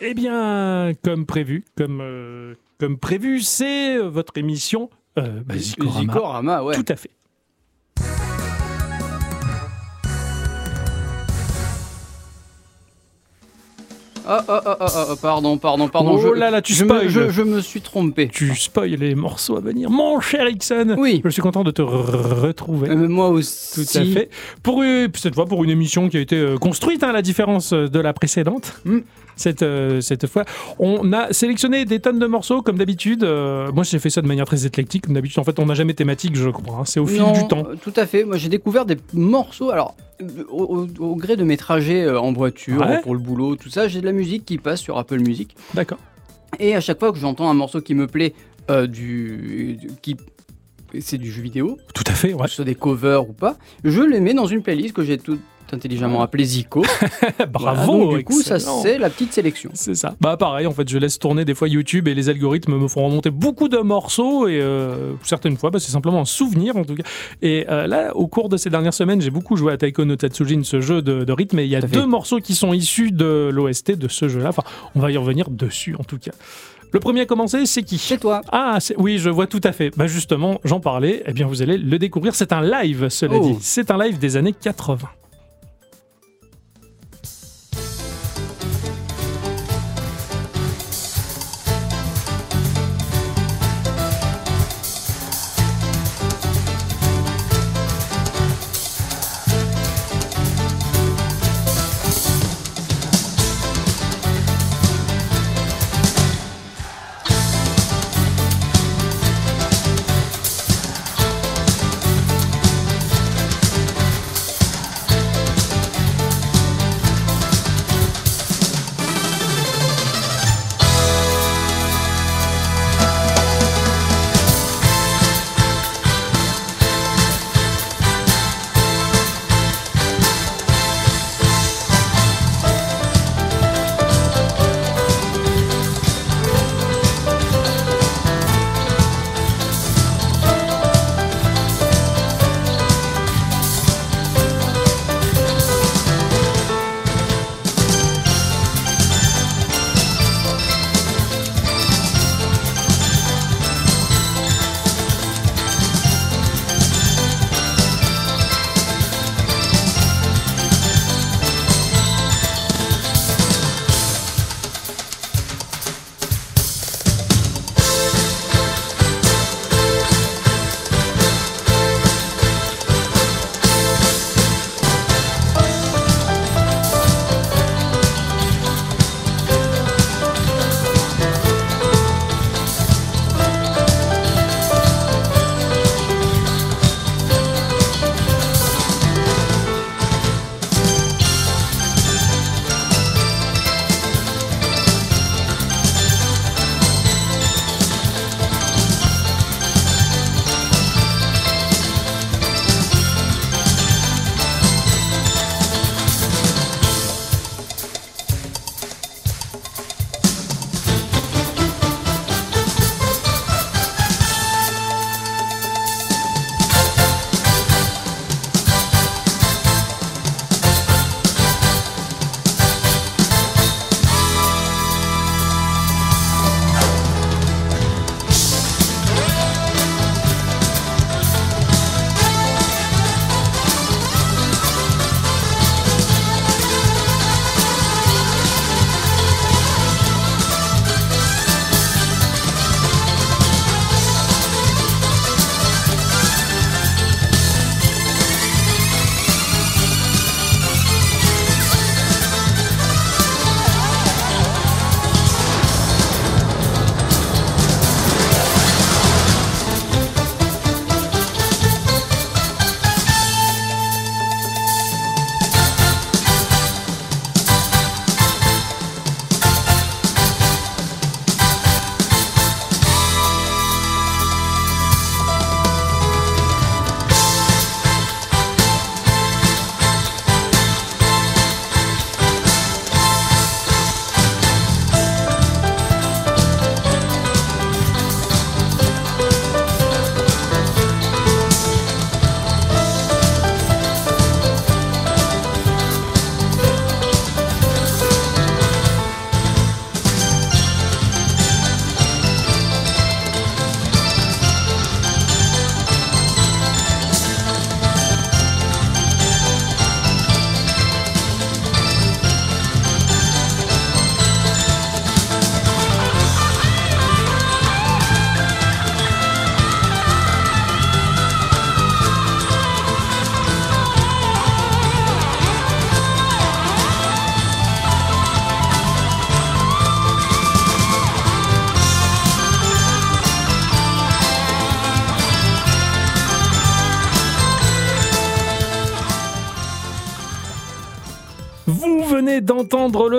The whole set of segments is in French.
Eh bien, comme prévu, comme, euh, comme prévu, c'est euh, votre émission euh, bah, Zikorama. Zikorama, ouais. Tout à fait. Oh, oh, oh, oh, oh, pardon, pardon, pardon. Oh je, là là, tu je, me, spoil. je, je me suis trompé. Tu spoil les morceaux à venir. Mon cher Ixon, Oui. je suis content de te re- retrouver. Euh, moi Tout aussi. à fait. Pour euh, cette fois, pour une émission qui a été euh, construite, hein, à la différence euh, de la précédente. Mm. Cette, euh, cette fois, on a sélectionné des tonnes de morceaux comme d'habitude. Euh, moi, j'ai fait ça de manière très éclectique. Comme d'habitude, en fait, on n'a jamais thématique, je crois. hein. C'est au fil Non, du temps. Tout à fait. Moi, j'ai découvert des morceaux. Alors, au, au- au gré de mes trajets euh, en voiture, Ouais. pour le boulot, tout ça, j'ai de la musique qui passe sur Apple Music. D'accord. Et à chaque fois que j'entends un morceau qui me plaît, euh, du, du- qui c'est du jeu vidéo, Tout à fait, ouais. que ce soit des covers ou pas, je les mets dans une playlist que j'ai tout intelligemment appelée Zico. Voilà, Bravo. donc, du coup, ça c'est la petite sélection. C'est ça. Bah pareil, en fait, je laisse tourner des fois YouTube et les algorithmes me font remonter beaucoup de morceaux et euh, certaines fois, bah, c'est simplement un souvenir en tout cas. Et euh, là, au cours de ces dernières semaines, j'ai beaucoup joué à Taiko no Tatsujin, ce jeu de, de rythme, et il y a fait. deux morceaux qui sont issus de l'OST de ce jeu-là. Enfin, on va y revenir dessus en tout cas. Le premier à commencer, c'est qui? C'est toi. ah, oui, je vois tout à fait. Bah justement, j'en parlais. Eh bien, vous allez le découvrir. C'est un live, cela Oh. dit. C'est un live des années 80.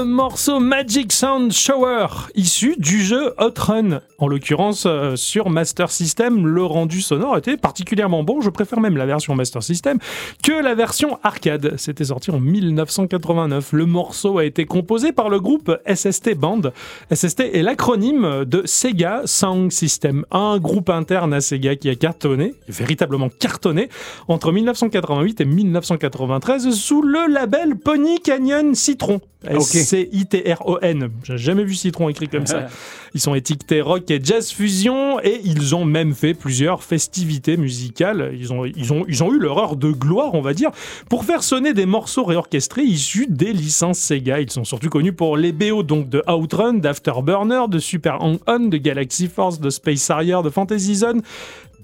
Morceau Magic Sound Shower, issu du jeu Hot Run. En l'occurrence, euh, sur Master System, le rendu sonore était particulièrement bon. Je préfère même la version Master System que la version arcade. C'était sorti en 1989. Le morceau a été composé par le groupe SST Band. SST est l'acronyme de Sega Sound System, un groupe interne à Sega qui a cartonné, véritablement cartonné, entre 1988 et 1993 sous le label Pony Canyon Citron. C-I-T-R-O-N. J'ai jamais vu Citron écrit comme ça. Ils sont étiquetés rock et jazz fusion et ils ont même fait plusieurs festivités musicales. Ils ont, ils ont, ils ont eu leur heure de gloire, on va dire, pour faire sonner des morceaux réorchestrés issus des licences Sega. Ils sont surtout connus pour les BO donc de Outrun, d'Afterburner, de Super Hang-On, de Galaxy Force, de Space Harrier, de Fantasy Zone,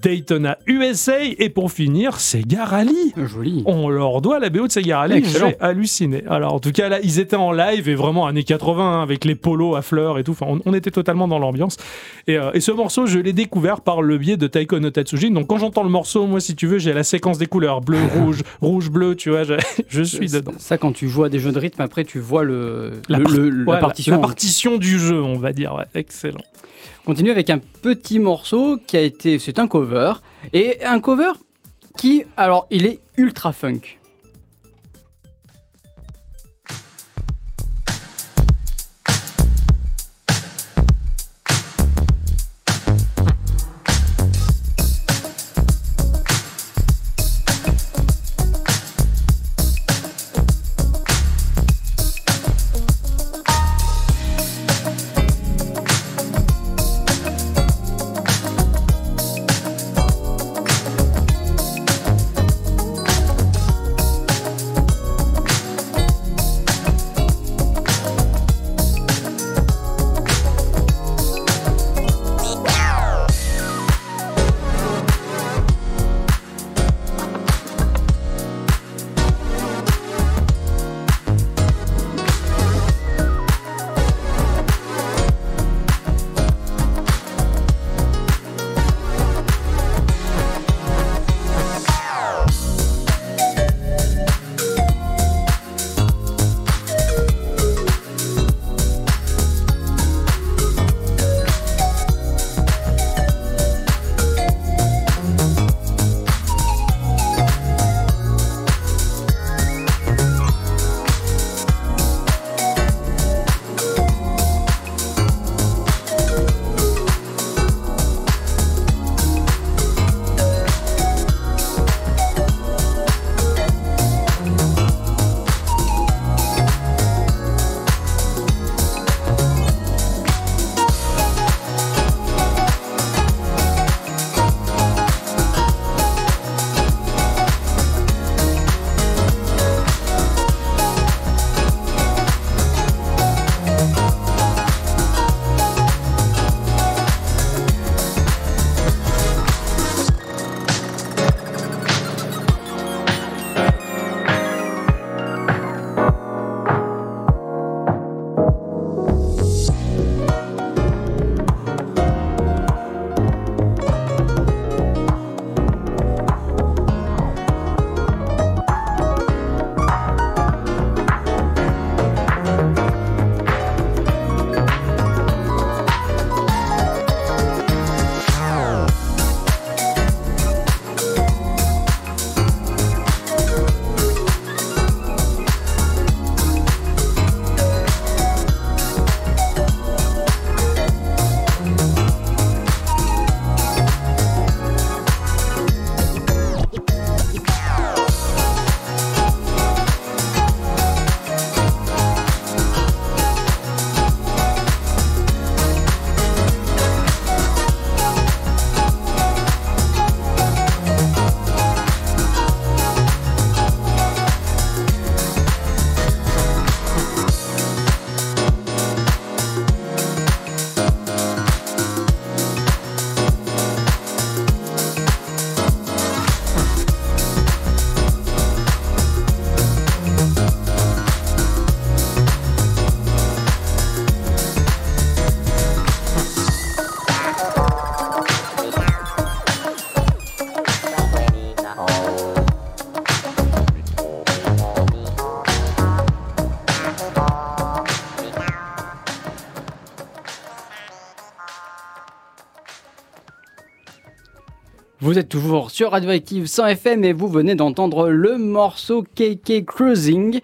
Daytona USA et pour finir Sega Rally. Joli. On leur doit la BO de Sega Rally. J'ai halluciné. Alors en tout cas là, ils étaient en live et vraiment années 80 hein, avec les polos à fleurs et tout. Enfin, on, on était totalement dans l'ambiance. Et, euh, et ce morceau, je l'ai découvert par le biais de Taiko no Tatsujin. Donc quand j'entends le morceau, moi si tu veux, j'ai la séquence des couleurs bleu, rouge, rouge, bleu. Tu vois, je, je suis dedans. Ça, quand tu joues à des jeux de rythme, après, tu vois le, La, le- par- le- la ouais, partition. la partition du jeu, on va dire. Ouais, excellent. Continue avec un petit morceau qui a été. C'est un cover. Et un cover qui. Alors, il est ultra funk. Vous êtes toujours sur Radioactive 100 FM et vous venez d'entendre le morceau KK Cruising,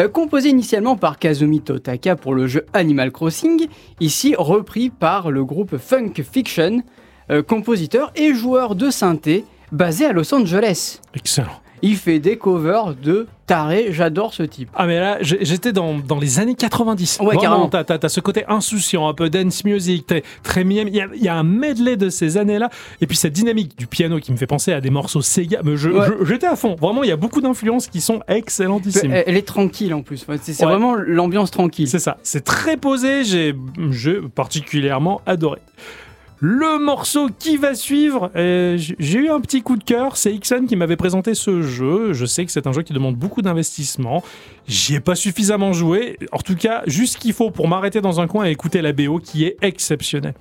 euh, composé initialement par Kazumi Totaka pour le jeu Animal Crossing, ici repris par le groupe Funk Fiction, euh, compositeur et joueur de synthé basé à Los Angeles. Excellent. Il fait des covers de taré, j'adore ce type. Ah mais là, j'étais dans, dans les années 90. Ouais, Vraiment, carrément. T'as, ce côté insouciant, un peu dance music, très, très Miami. Il y, a, il y a un medley de ces années-là. Et puis cette dynamique du piano qui me fait penser à des morceaux Sega. Mais je, Ouais. je- j'étais à fond. Vraiment, il y a beaucoup d'influences qui sont excellentissimes. Elle elle est tranquille en plus, c'est c'est Ouais. vraiment l'ambiance tranquille. C'est ça, c'est très posé, j'ai j'ai particulièrement adoré. Le morceau qui va suivre, j'ai eu un petit coup de cœur, c'est Ixon qui m'avait présenté ce jeu, je sais que c'est un jeu qui demande beaucoup d'investissement, j'y ai pas suffisamment joué, en tout cas juste ce qu'il faut pour m'arrêter dans un coin et écouter la BO qui est exceptionnelle.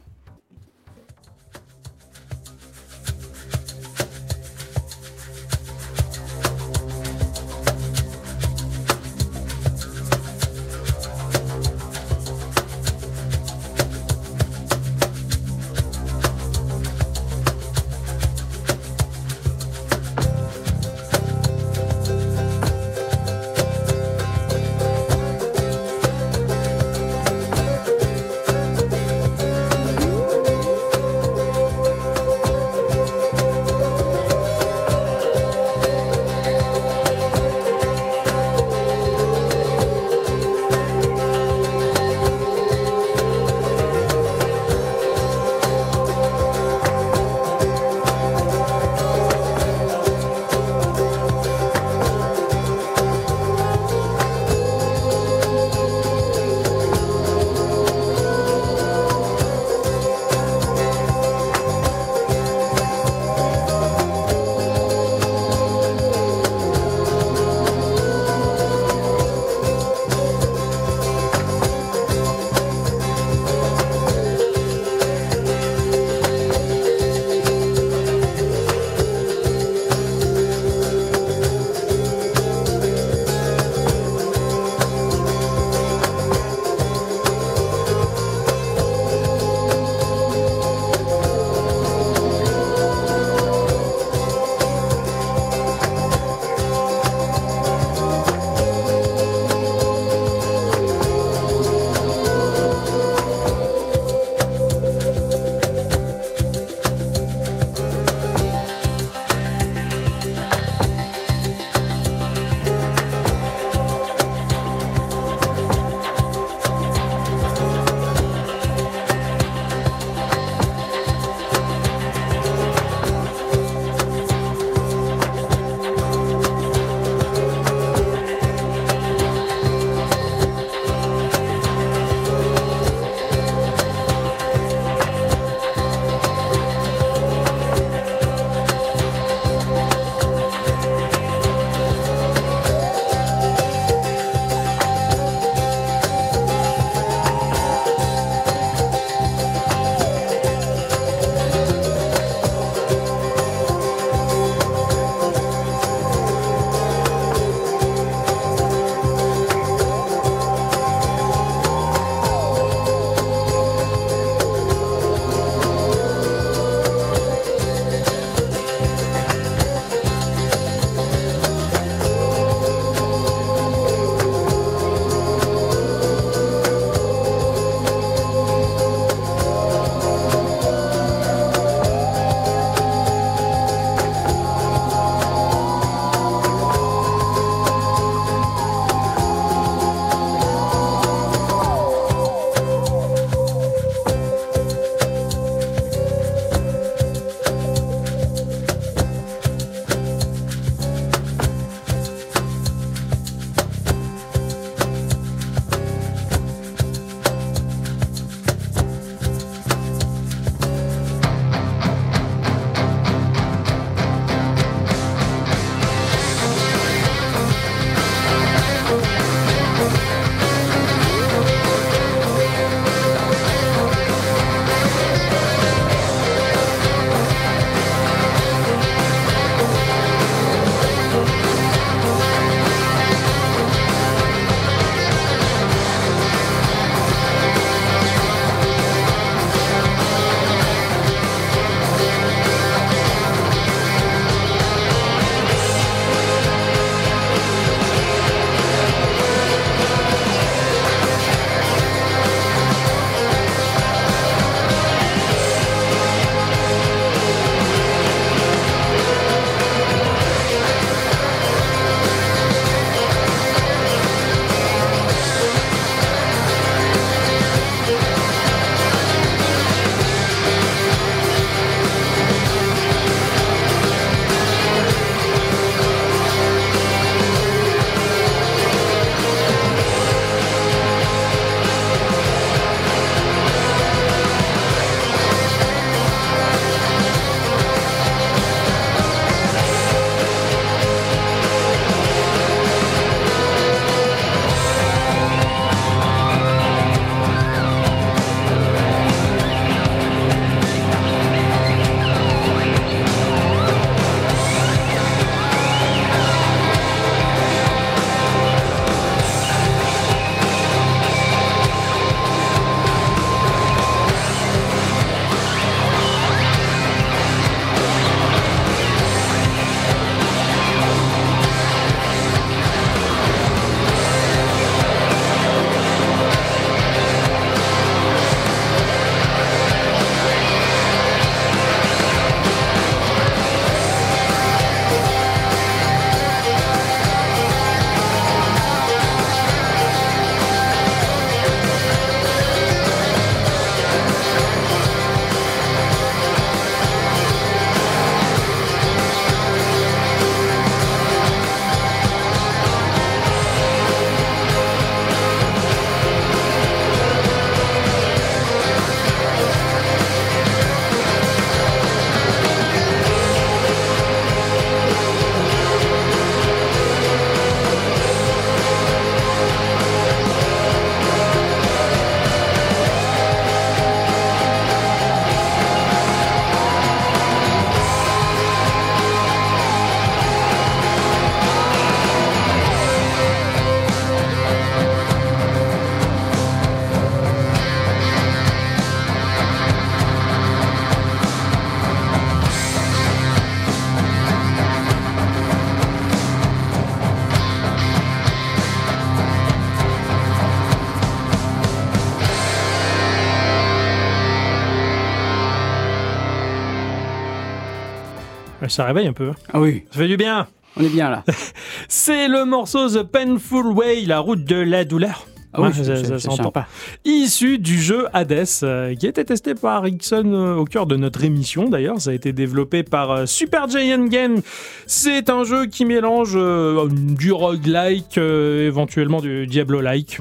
Ça réveille un peu. Ah oui, Ça fait du bien. on est bien là. C'est le morceau The Painful Way, la route de la douleur. Ah oui, ça- ça s'entend. sympa. Issu du jeu Hades, euh, qui a été testé par Rickson euh, au cœur de notre émission d'ailleurs. Ça a été développé par euh, Super Giant Game. C'est un jeu qui mélange euh, du roguelike, euh, éventuellement du Diablo-like.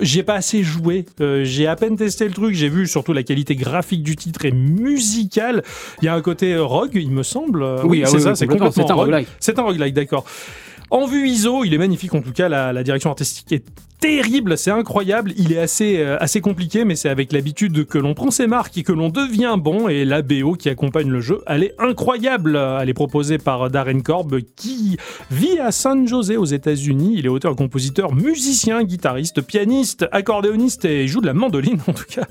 J'ai pas assez joué. euh, J'ai à peine testé le truc. J'ai vu surtout la qualité graphique du titre et musicale. Il y a un côté rogue, il me semble. Oui, ah c'est ça, oui, c'est complètement, c'est un rogue. roguelike. C'est un roguelike, d'accord. En vue ISO, il est magnifique en tout cas, la, la direction artistique est terrible, c'est incroyable, il est assez, euh, assez compliqué, mais c'est avec l'habitude que l'on prend ses marques et que l'on devient bon, et la BO qui accompagne le jeu, elle est incroyable. Elle est proposée par Darren Korb, qui vit à San Jose aux États-Unis. Il est auteur, compositeur, musicien, guitariste, pianiste, accordéoniste et joue de la mandoline en tout cas.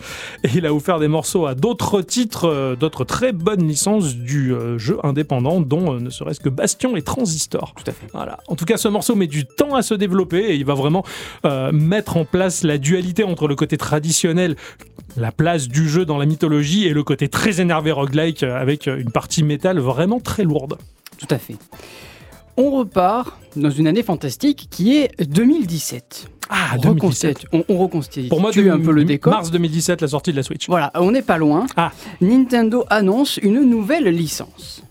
Et il a offert des morceaux à d'autres titres, euh, d'autres très bonnes licences du euh, jeu indépendant, dont euh, ne serait-ce que Bastion et Transistor. Tout à fait. Voilà. En tout cas, ce morceau met du temps à se développer et il va vraiment euh, mettre en place la dualité entre le côté traditionnel, la place du jeu dans la mythologie, et le côté très énervé roguelike euh, avec euh, une partie métal vraiment très lourde. Tout à fait. On repart dans une année fantastique qui est 2017. Ah, on, reconstitue, on, on reconstitue Pour moi, de- un peu le décor. Mars 2017, la sortie de la Switch. Voilà, on n'est pas loin. Ah. Nintendo annonce une nouvelle licence.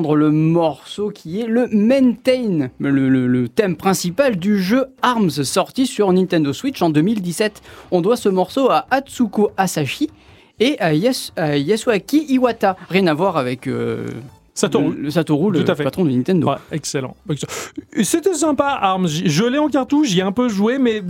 Le morceau qui est le Maintain, le, le- le thème principal du jeu ARMS, sorti sur Nintendo Switch en 2017. On doit ce morceau à Atsuko Asashi et à, Yas- à Yasuaki Iwata. Rien à voir avec euh, Satoru. le, le Satoru, le Tout à fait. patron de Nintendo. Ouais, excellent. C'était sympa, Arms. Je l'ai en cartouche, j'y ai un peu joué, mais.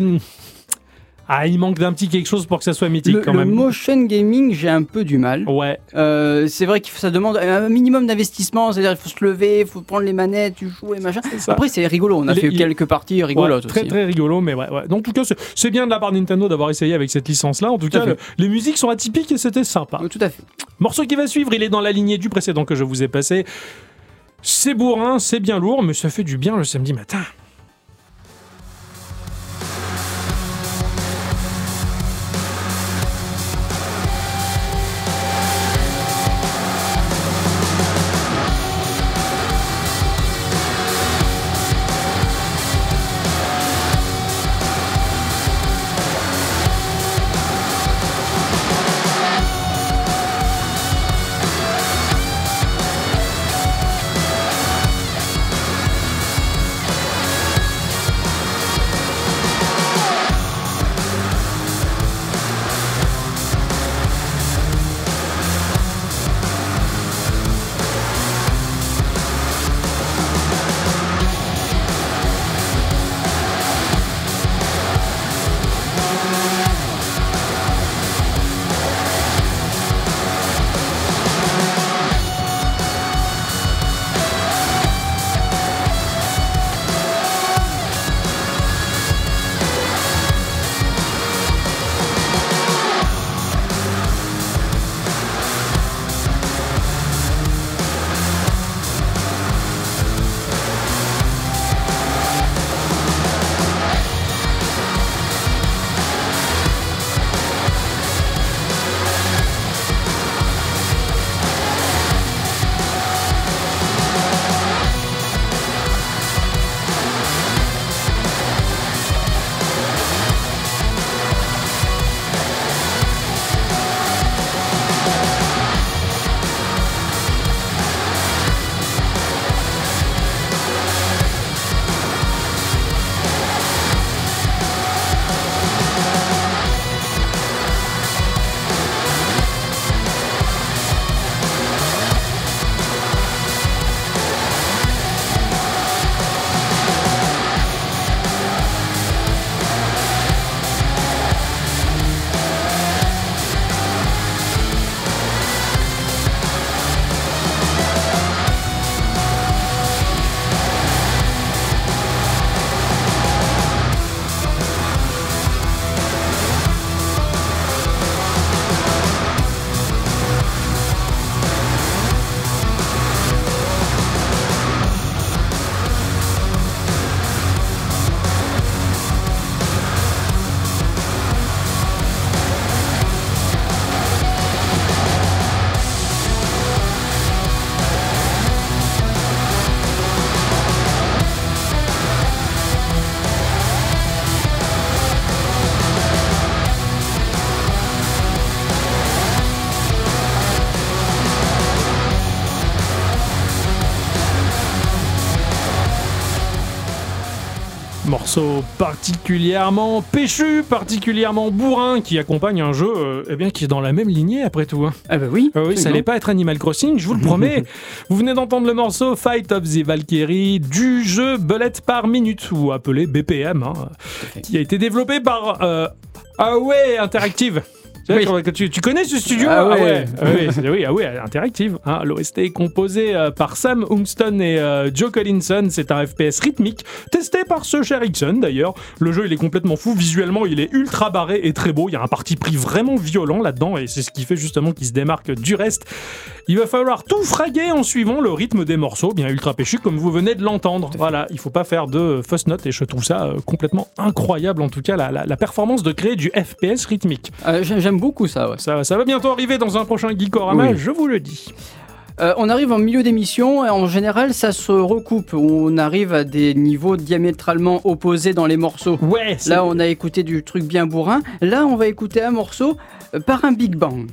Ah, il manque d'un petit quelque chose pour que ça soit mythique Le, quand le même. motion gaming, j'ai un peu du mal. Ouais, Euh, c'est vrai que ça demande un minimum d'investissement, c'est-à-dire il faut se lever, il faut prendre les manettes, tu joues et machin. Après, c'est rigolo, on a fait il- quelques parties rigolotes Ouais, très aussi. très rigolo, mais ouais, ouais. Donc, en tout cas, c'est- bien de la part de Nintendo d'avoir essayé avec cette licence-là. En tout cas, le- les musiques sont atypiques et c'était sympa. Tout à fait. Morceau qui va suivre, il est dans la lignée du précédent que je vous ai passé. C'est bourrin, c'est bien lourd, mais ça fait du bien le samedi matin. Morceau particulièrement péchu, particulièrement bourrin, qui accompagne un jeu euh, eh bien, qui est dans la même lignée après tout. hein. Ah bah oui. Ah oui, ça absolument. allait pas être Animal Crossing, je vous le promets. vous venez d'entendre le morceau Fight of the Valkyrie du jeu Bullet par minute, ou appelé BPM, hein, qui a été développé par euh, Away Interactive. Tu, Oui. connais ce studio Ah ouais. Ah ouais, ah oui, ah oui, Interactive. hein. L'OST est composé euh, par Sam Hongston et euh, Joe Collinson. C'est un FPS rythmique, testé par ce cher Ixon d'ailleurs. Le jeu, il est complètement fou. Visuellement, il est ultra barré et très beau. Il y a un parti pris vraiment violent là-dedans et c'est ce qui fait justement qu'il se démarque du reste. Il va falloir tout fraguer en suivant le rythme des morceaux, bien ultra péchu comme vous venez de l'entendre. Voilà, il faut pas faire de fausse note et je trouve ça euh, complètement incroyable en tout cas la, la- la performance de créer du FPS rythmique. Euh, j'ai- J'aime beaucoup ça, ouais. Ça, ça va bientôt arriver dans un prochain Geekorama, Oui. je vous le dis. Euh, on arrive en milieu d'émission et en général ça se recoupe. On arrive à des niveaux diamétralement opposés dans les morceaux. Ouais, Là on a écouté du truc bien bourrin. Là on va écouter un morceau euh, par un Big Bang.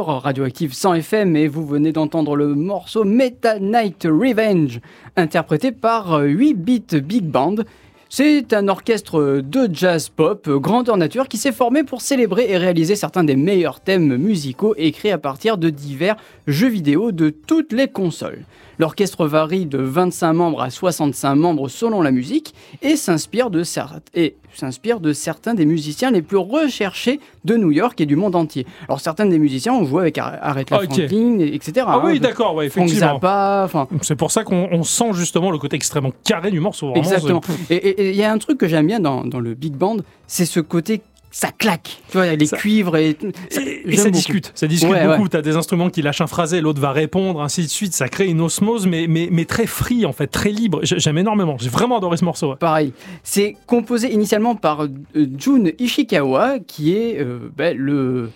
Radioactive 100 FM et vous venez d'entendre le morceau Meta Night Revenge, interprété par 8-Bit Big Band. C'est un orchestre de jazz pop grandeur nature qui s'est formé pour célébrer et réaliser certains des meilleurs thèmes musicaux écrits à partir de divers jeux vidéo de toutes les consoles. L'orchestre varie de 25 membres à 65 membres selon la musique et s'inspire de, certains des musiciens les plus recherchés de New York et du monde entier. Alors certains des musiciens ont joué avec Aretha Franklin, etc. Ah oui, hein, d'accord, ouais, effectivement. C'est pour ça qu'on sent justement le côté extrêmement carré du morceau. Exactement. Et il y a un truc que j'aime bien dans, dans le big band, c'est ce côté ça claque. Tu vois, les cuivres et. et, ça discute. Ça discute beaucoup. Tu as des instruments qui lâchent un phrasé, l'autre va répondre, ainsi de suite. Ça crée une osmose, mais, mais, mais très free, en fait, très libre. J'aime énormément. J'ai vraiment adoré ce morceau. Pareil. C'est composé initialement par euh, Jun Ishikawa, qui est euh, ben, le,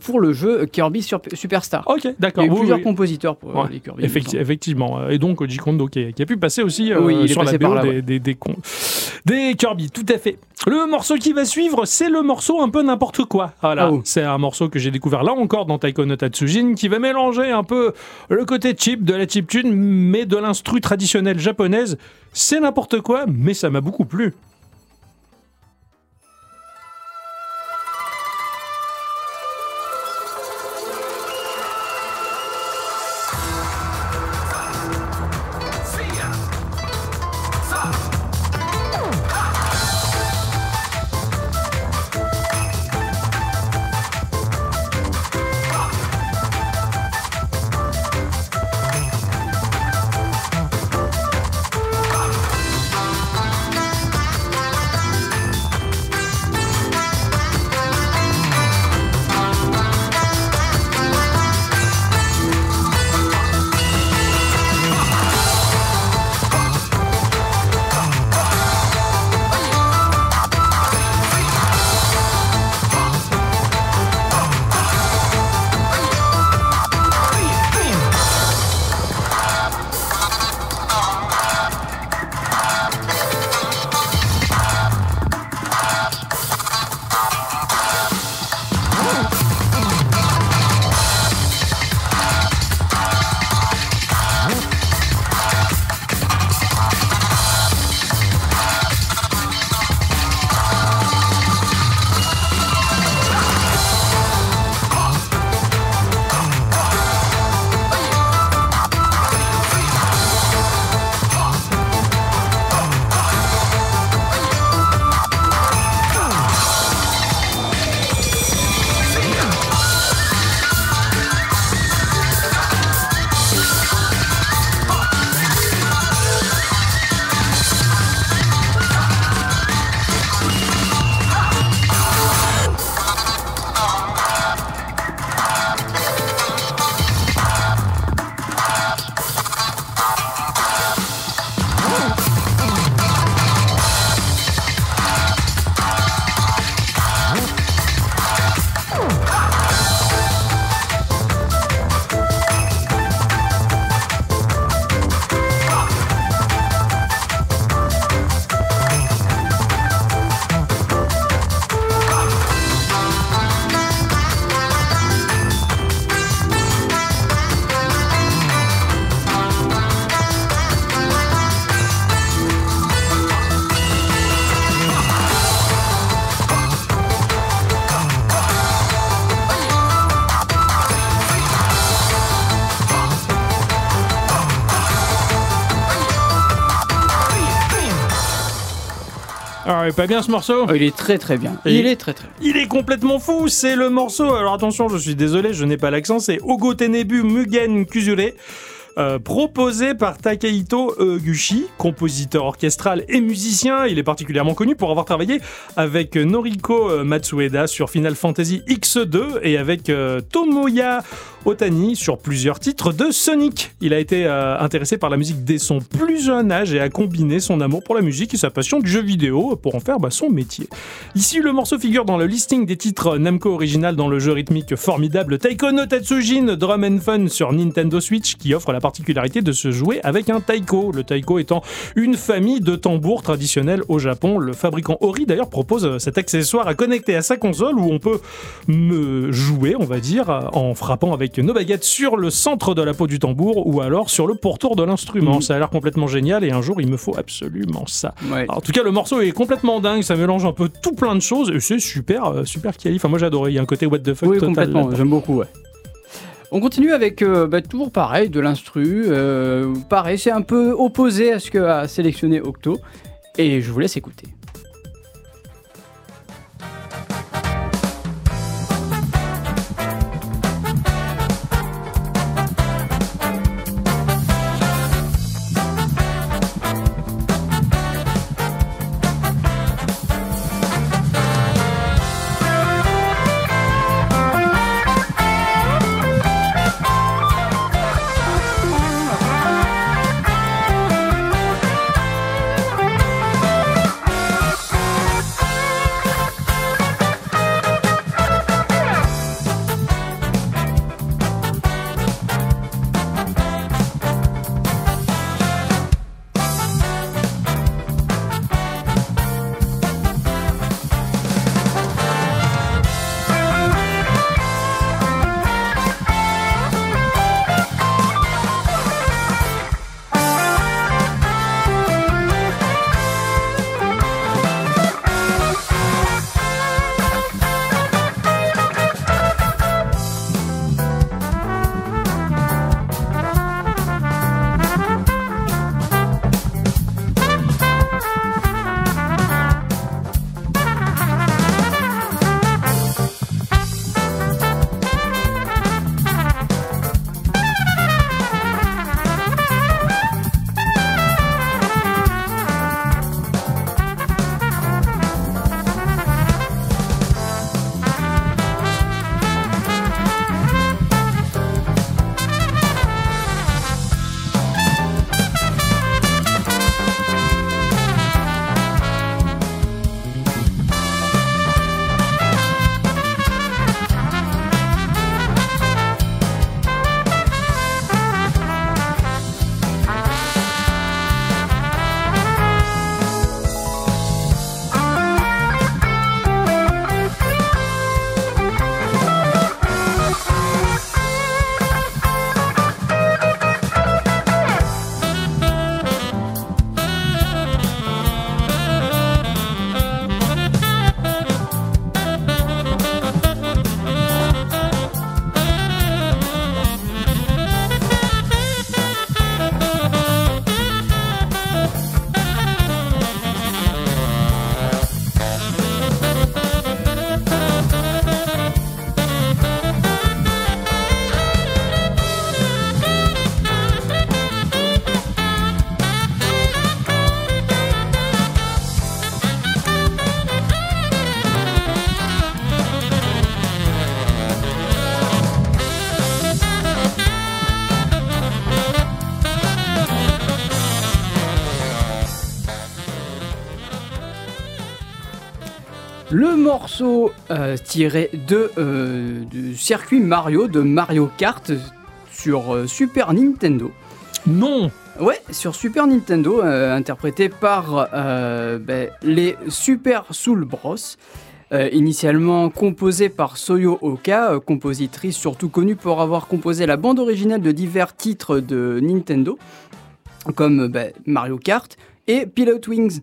pour le jeu Kirby Superstar. Ok, d'accord. Il y a eu plusieurs compositeurs pour euh, les Kirby. effectivement. Et donc, Koji Kondo, qui, a pu passer aussi sur la BO des, des, des, des Kirby. Tout à fait. Le morceau qui va suivre, c'est le morceau un peu n'importe quoi. Voilà, oh. c'est un morceau que j'ai découvert là encore dans Taiko no Tatsujin qui va mélanger un peu le côté cheap de la chiptune mais de l'instru traditionnelle japonaise. C'est n'importe quoi, mais ça m'a beaucoup plu. Pas bien ce morceau oh, Il est très très bien. il est très très Il est complètement fou, c'est le morceau. Alors attention, je suis désolé, je n'ai pas l'accent, c'est Ogo Tenebu Mugen Kuzure. Euh, proposé par Takehito Gushi, compositeur orchestral et musicien. Il est particulièrement connu pour avoir travaillé avec Noriko Matsueda sur Final Fantasy X2 et avec euh, Tomoya Otani sur plusieurs titres de Sonic. Il a été euh, intéressé par la musique dès son plus jeune âge et a combiné son amour pour la musique et sa passion du jeu vidéo pour en faire bah, son métier. Ici, le morceau figure dans le listing des titres Namco original dans le jeu rythmique formidable Taiko no Tatsujin Drum and Fun sur Nintendo Switch qui offre la la particularité de se jouer avec un taiko. Le taiko étant une famille de tambours traditionnels au Japon. Le fabricant Ori d'ailleurs propose cet accessoire à connecter à sa console où on peut me jouer, on va dire, en frappant avec nos baguettes sur le centre de la peau du tambour ou alors sur le pourtour de l'instrument. Mhm. Ça a l'air complètement génial et un jour il me faut absolument ça. Ouais. Alors, en tout cas, le morceau est complètement dingue, ça mélange un peu tout plein de choses et c'est super, euh, super quali. Enfin, moi j'ai adoré, il y a un côté what the fuck Oui, total. complètement, j'aime beaucoup, ouais. On continue avec euh, bah, toujours pareil, de l'instru. euh, pareil, c'est un peu opposé à ce que a sélectionné Octo. Et je vous laisse écouter. Euh, tiré de, euh, du circuit Mario, de Mario Kart sur euh, Super Nintendo. Non Ouais, sur Super Nintendo, interprété par ben, les Super Soul Bros. Initialement composé par Soyo Oka, compositrice surtout connue pour avoir composé la bande originale de divers titres de Nintendo, comme ben, Mario Kart et Pilot Wings.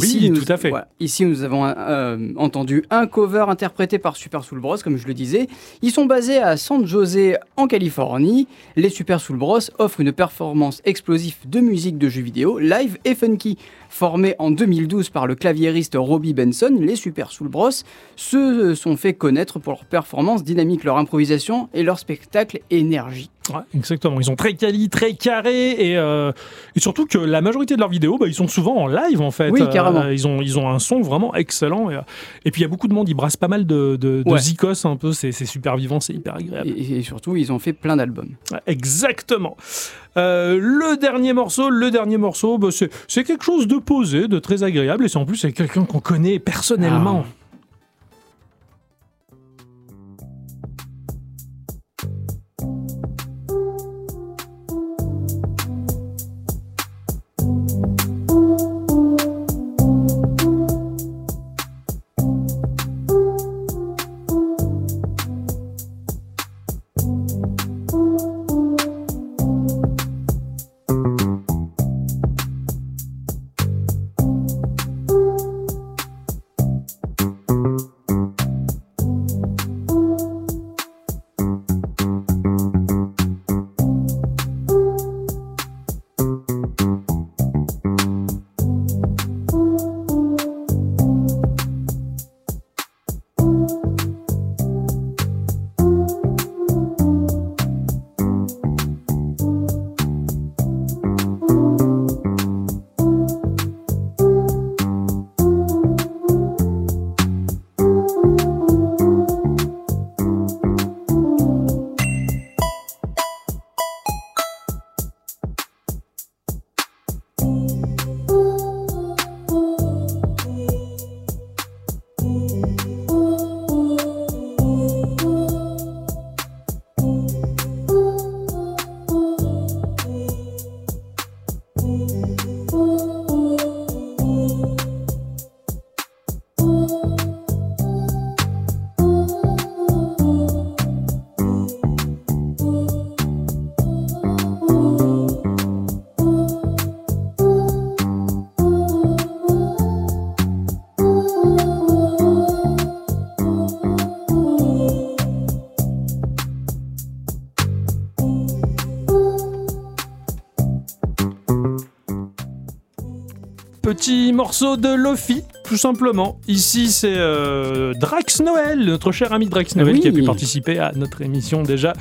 Oui, nous, tout à fait. voilà, ici, nous avons euh, entendu un cover interprété par Super Soul Bros, comme je le disais. Ils sont basés à San José, en Californie. Les Super Soul Bros offrent une performance explosive de musique de jeux vidéo, live et funky. Formés en 2012 par le claviériste Robbie Benson, les Super Soul Bros se sont fait connaître pour leur performance dynamique, leur improvisation et leur spectacle énergie. Ouais, exactement. Ils sont très quali, très carrés et, euh, et surtout que la majorité de leurs vidéos, bah, ils sont souvent en live en fait. Oui, carrément. ils, ont, ils ont un son vraiment excellent et, euh, et puis il y a beaucoup de monde, ils brassent pas mal de, de, de Ouais. zikos un peu, c'est super vivant, c'est hyper agréable. Et, et surtout, ils ont fait plein d'albums. Ouais, Exactement. Euh, le dernier morceau, le dernier morceau, bah, c'est quelque chose de posé, de très agréable et c'est en plus c'est quelqu'un qu'on connaît personnellement. petit morceau de Lofi, tout simplement. Ici, c'est euh, Drax Noël, notre cher ami Drax Noël, Oui. qui a pu participer à notre émission déjà.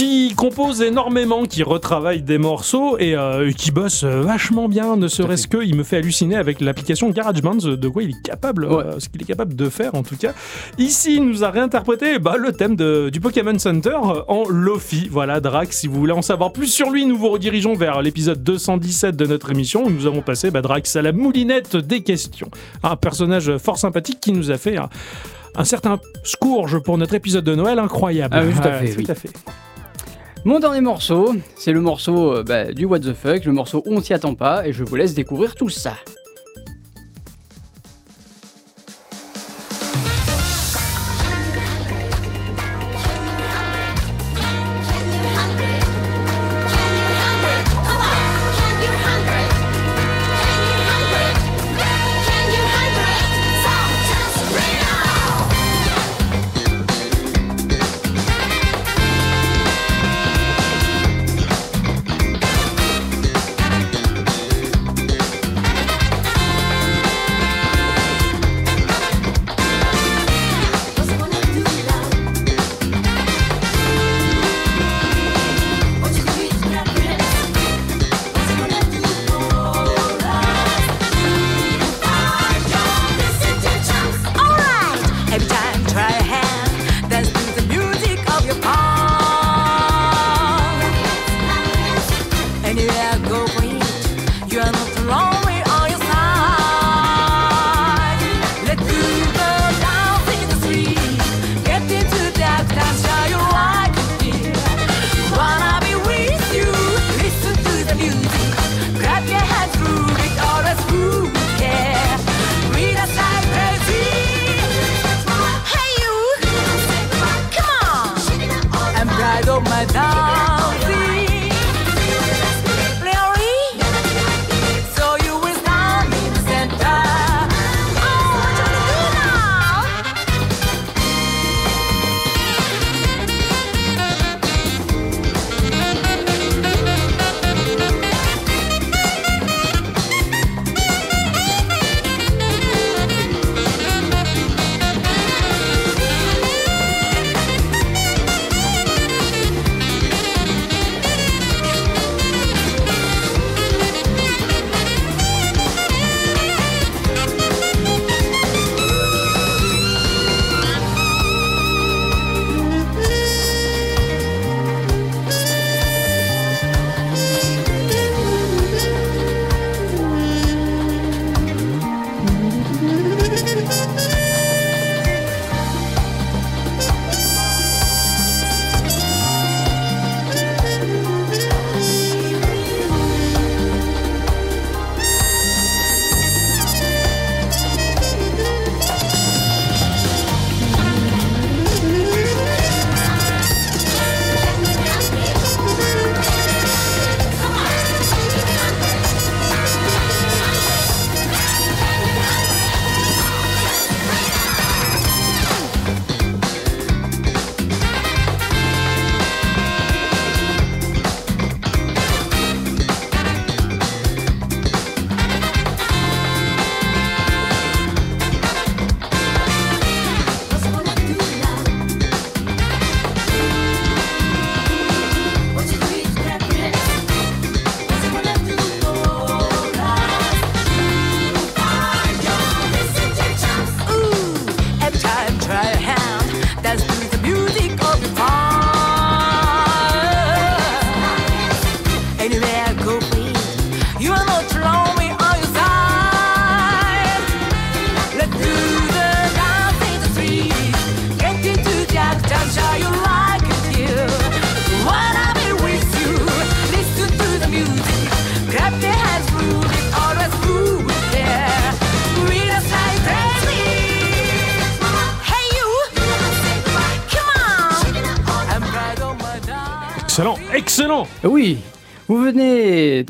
Qui compose énormément, qui retravaille des morceaux et euh, qui bosse euh, vachement bien, ne serait-ce que il me fait halluciner avec l'application GarageBand, de quoi il est capable, Ouais. euh, ce qu'il est capable de faire en tout cas. Ici, il nous a réinterprété bah, le thème de- du Pokémon Center en Lofi. Voilà, Drax, si vous voulez en savoir plus sur lui, nous vous redirigeons vers l'épisode 217 de notre émission où nous avons passé bah, Drax à la moulinette des questions. Un personnage fort sympathique qui nous a fait un, un certain scourge pour notre épisode de Noël incroyable. Ah oui, tout à fait, tout à fait. Mon dernier morceau, c'est le morceau euh, bah, du What the fuck, le morceau On s'y attend pas, et je vous laisse découvrir tout ça. 都买到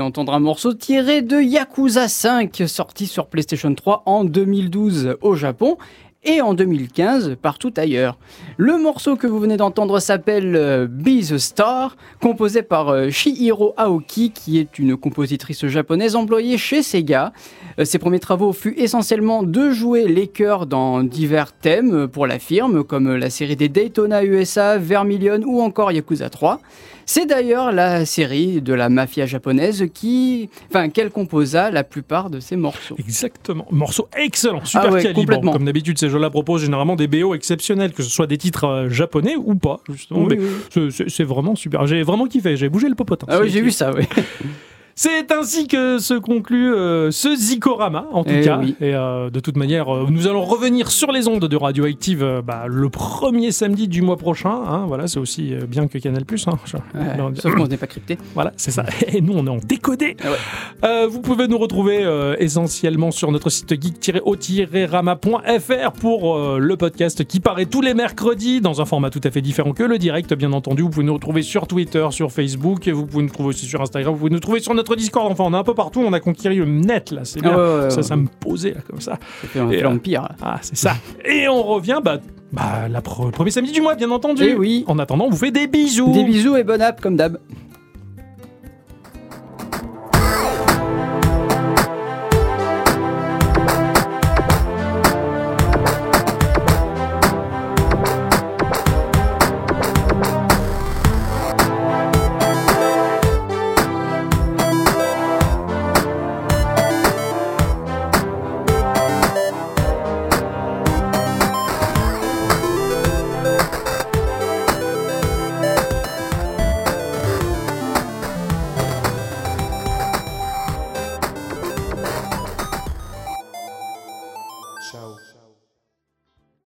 un morceau tiré de Yakuza 5, sorti sur PlayStation 3 en 2012 au Japon. et en 2015 partout ailleurs. Le morceau que vous venez d'entendre s'appelle euh, Be the Star, composé par euh, Shihiro Aoki, qui est une compositrice japonaise employée chez Sega. Euh, ses premiers travaux furent essentiellement de jouer les chœurs dans divers thèmes pour la firme, comme la série des Daytona USA, Vermilion ou encore Yakuza 3. C'est d'ailleurs la série de la mafia japonaise qui, enfin, qu'elle composa la plupart de ses morceaux. Exactement. Morceau excellent, super Ah ouais, calibre. complètement. Comme d'habitude, ces jeux-là proposent généralement des BO exceptionnels, que ce soit des titres euh, japonais ou pas, justement. Oui, Mais oui. c'est- vraiment super. J'ai vraiment kiffé, j'ai bougé le popotin. Ah oui, j'ai vu ça, oui. C'est ainsi que se conclut euh, ce Zikorama, en tout Eh cas. oui. Et euh, de toute manière, euh, nous allons revenir sur les ondes de Radioactive euh, bah, le premier samedi du mois prochain. hein. voilà, c'est aussi bien que Canal+. Hein. Ouais, sauf qu'on n'est pas crypté. Voilà, c'est ça. Et nous, on est en décodé. Ah ouais. Vous pouvez nous retrouver euh, essentiellement sur notre site geek-o-rama.fr pour le podcast qui paraît tous les mercredis dans un format tout à fait différent que le direct, bien entendu. Vous pouvez nous retrouver sur Twitter, sur Facebook, vous pouvez nous trouver aussi sur Instagram. Vous pouvez nous trouver sur notre Discord. Enfin, on est un peu partout. On a conquis le net, là. C'est Ah bien. ouais, ça, ça me posait, là, comme ça. Fait un Et, fait euh, l'empire. Ah, c'est ça. Et on revient, bah, bah, la pre- premier samedi du mois, bien entendu. Eh oui. En attendant, on vous fait des bisous. Des bisous et bonne app comme d'hab.